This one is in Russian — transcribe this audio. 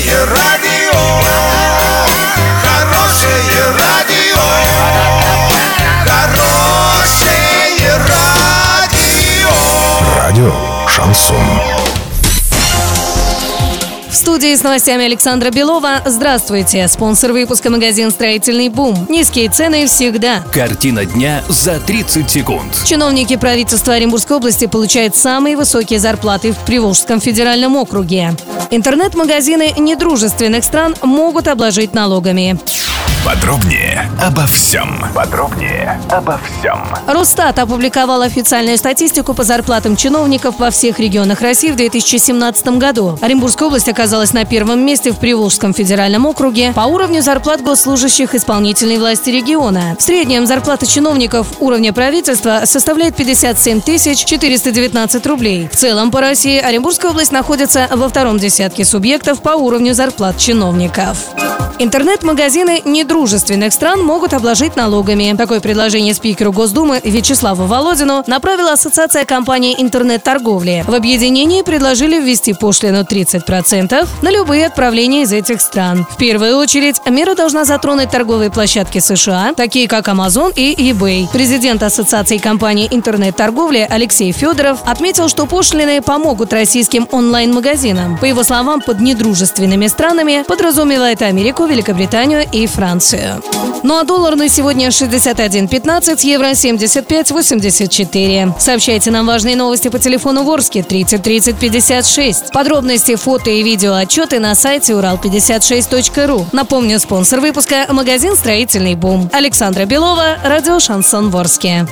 Хорошее радио, хорошее радио, хорошее радио. Радио Шансон. В студии с новостями Александра Белова. Здравствуйте. Спонсор выпуска магазин «Строительный бум». Низкие цены всегда. Картина дня за 30 секунд. Чиновники правительства Оренбургской области получают самые высокие зарплаты в Приволжском федеральном округе. Интернет-магазины недружественных стран могут обложить налогами. Подробнее обо всем. Подробнее обо всем. Росстат опубликовал официальную статистику по зарплатам чиновников во всех регионах России в 2017 году. Оренбургская область оказалась на первом месте в Приволжском федеральном округе по уровню зарплат госслужащих исполнительной власти региона. В среднем зарплата чиновников уровня правительства составляет 57 419 рублей. В целом по России Оренбургская область находится во втором десятке субъектов по уровню зарплат чиновников. Интернет-магазины недружественных стран могут обложить налогами. Такое предложение спикеру Госдумы Вячеславу Володину направила Ассоциация компаний интернет-торговли. В объединении предложили ввести пошлину 30% на любые отправления из этих стран. В первую очередь, мера должна затронуть торговые площадки США, такие как Amazon и eBay. Президент Ассоциации компаний интернет-торговли Алексей Федоров отметил, что пошлины помогут российским онлайн-магазинам. По его словам, под недружественными странами подразумевает Америку, Великобританию и Францию. Ну а доллар на сегодня 61.15, евро 75.84. Сообщайте нам важные новости по телефону Ворске 30 30 56. Подробности, фото и видео отчеты на сайте урал56.ру. Напомню, спонсор выпуска – магазин «Строительный бум». Александра Белова, радио «Шансон Ворске».